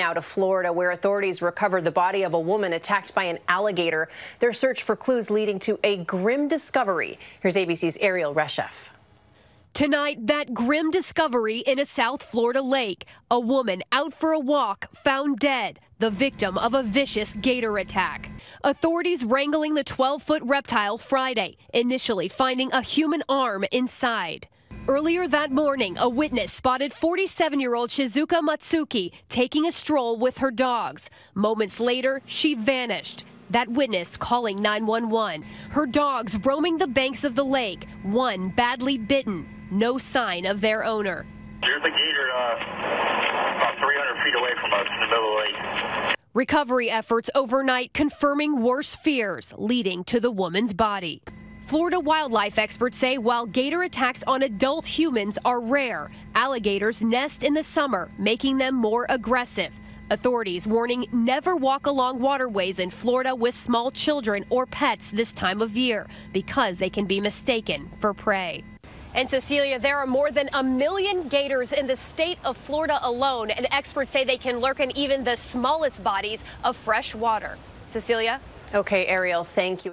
Now to Florida, where authorities recovered the body of a woman attacked by an alligator. Their search for clues leading to a grim discovery. Here's ABC's Ariel Reshef. Tonight, that grim discovery in a South Florida lake. A woman out for a walk found dead, the victim of a vicious gator attack. Authorities wrangling the 12 foot reptile Friday, initially finding a human arm inside. Earlier that morning, a witness spotted 47 year old Shizuka Matsuki taking a stroll with her dogs. Moments later, she vanished. That witness calling 911. Her dogs roaming the banks of the lake, one badly bitten, no sign of their owner. There's a gator uh, about 300 feet away from us in the middle of the lake. Recovery efforts overnight confirming worse fears, leading to the woman's body. Florida wildlife experts say while gator attacks on adult humans are rare, alligators nest in the summer, making them more aggressive. Authorities warning never walk along waterways in Florida with small children or pets this time of year because they can be mistaken for prey. And Cecilia, there are more than a million gators in the state of Florida alone, and experts say they can lurk in even the smallest bodies of fresh water. Cecilia? Okay, Ariel, thank you.